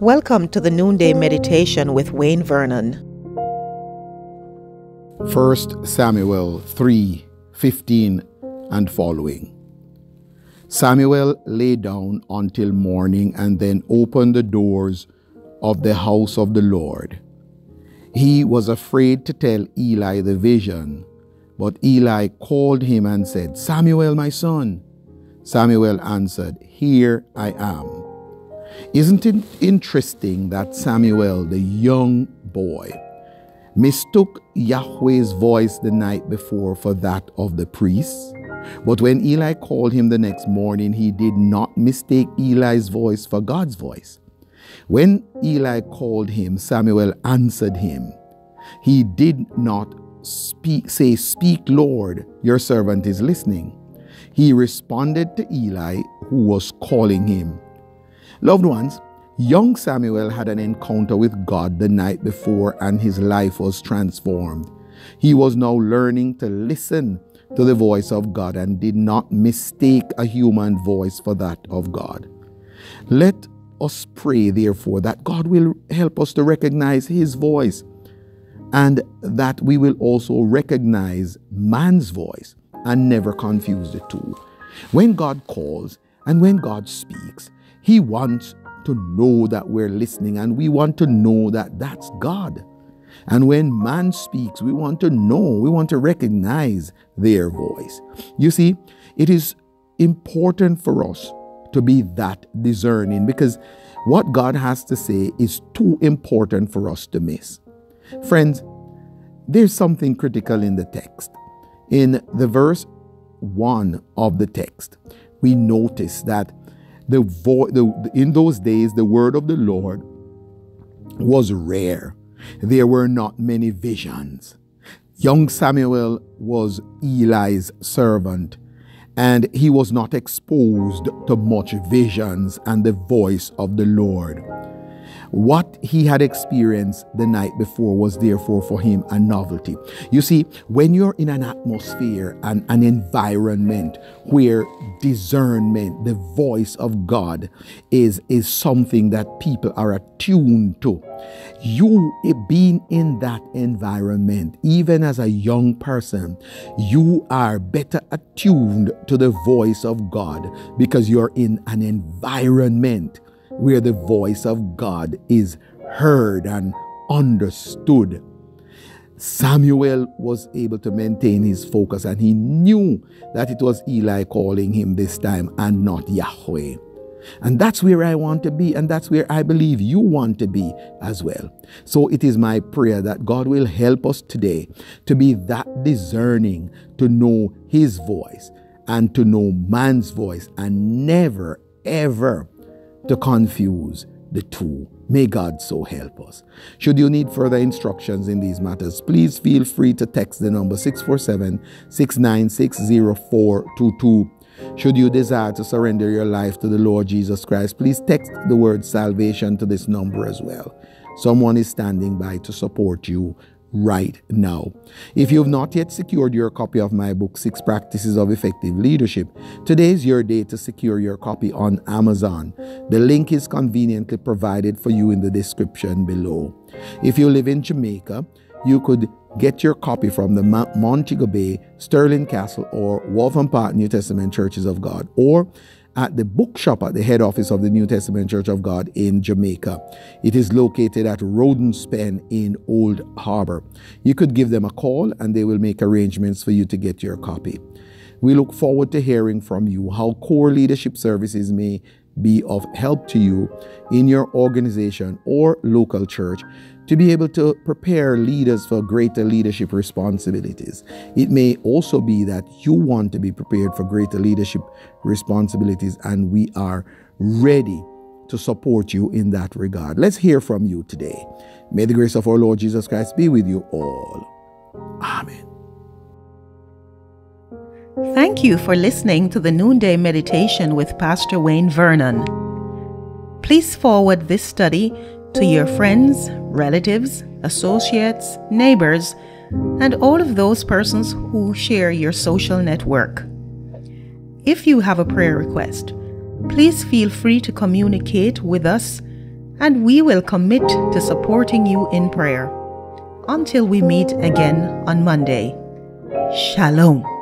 Welcome to the Noonday Meditation with Wayne Vernon. 1 Samuel 3 15 and following. Samuel lay down until morning and then opened the doors of the house of the Lord. He was afraid to tell Eli the vision, but Eli called him and said, Samuel, my son. Samuel answered, Here I am. Isn't it interesting that Samuel, the young boy, mistook Yahweh's voice the night before for that of the priests? But when Eli called him the next morning, he did not mistake Eli's voice for God's voice. When Eli called him, Samuel answered him. He did not speak, say, Speak, Lord, your servant is listening. He responded to Eli, who was calling him. Loved ones, young Samuel had an encounter with God the night before and his life was transformed. He was now learning to listen to the voice of God and did not mistake a human voice for that of God. Let us pray, therefore, that God will help us to recognize His voice and that we will also recognize man's voice and never confuse the two. When God calls and when God speaks, He wants to know that we're listening and we want to know that that's God. And when man speaks, we want to know, we want to recognize their voice. You see, it is important for us to be that discerning because what God has to say is too important for us to miss. Friends, there's something critical in the text. In the verse 1 of the text, we notice that the, in those days the word of the Lord was rare. There were not many visions. Young Samuel was Eli's servant, and he was not exposed to much visions and the voice of the Lord. What he had experienced the night before was therefore for him a novelty. You see, when you're in an atmosphere and an environment where discernment, the voice of God, is, is something that people are attuned to, you eh, being in that environment, even as a young person, you are better attuned to the voice of God because you're in an environment where the voice of God is heard and understood. Samuel was able to maintain his focus and he knew that it was Eli calling him this time and not Yahweh. And that's where I want to be, and that's where I believe you want to be as well. So it is my prayer that God will help us today to be that discerning, to know His voice and to know man's voice, and never, ever to confuse the two. May God so help us. Should you need further instructions in these matters, please feel free to text the number 647 696 0422. Should you desire to surrender your life to the Lord Jesus Christ, please text the word salvation to this number as well. Someone is standing by to support you right now. If you have not yet secured your copy of my book, Six Practices of Effective Leadership, today is your day to secure your copy on Amazon. The link is conveniently provided for you in the description below. If you live in Jamaica, you could get your copy from the Montego Bay, Sterling Castle, or Waltham Park New Testament Churches of God, or at the bookshop at the head office of the New Testament Church of God in Jamaica. It is located at Roden's Pen in Old Harbor. You could give them a call and they will make arrangements for you to get your copy. We look forward to hearing from you how core leadership services may be of help to you in your organization or local church to be able to prepare leaders for greater leadership responsibilities. It may also be that you want to be prepared for greater leadership responsibilities, and we are ready to support you in that regard. Let's hear from you today. May the grace of our Lord Jesus Christ be with you all. Amen. Thank you for listening to the Noonday Meditation with Pastor Wayne Vernon. Please forward this study to your friends, relatives, associates, neighbors, and all of those persons who share your social network. If you have a prayer request, please feel free to communicate with us and we will commit to supporting you in prayer. Until we meet again on Monday. Shalom.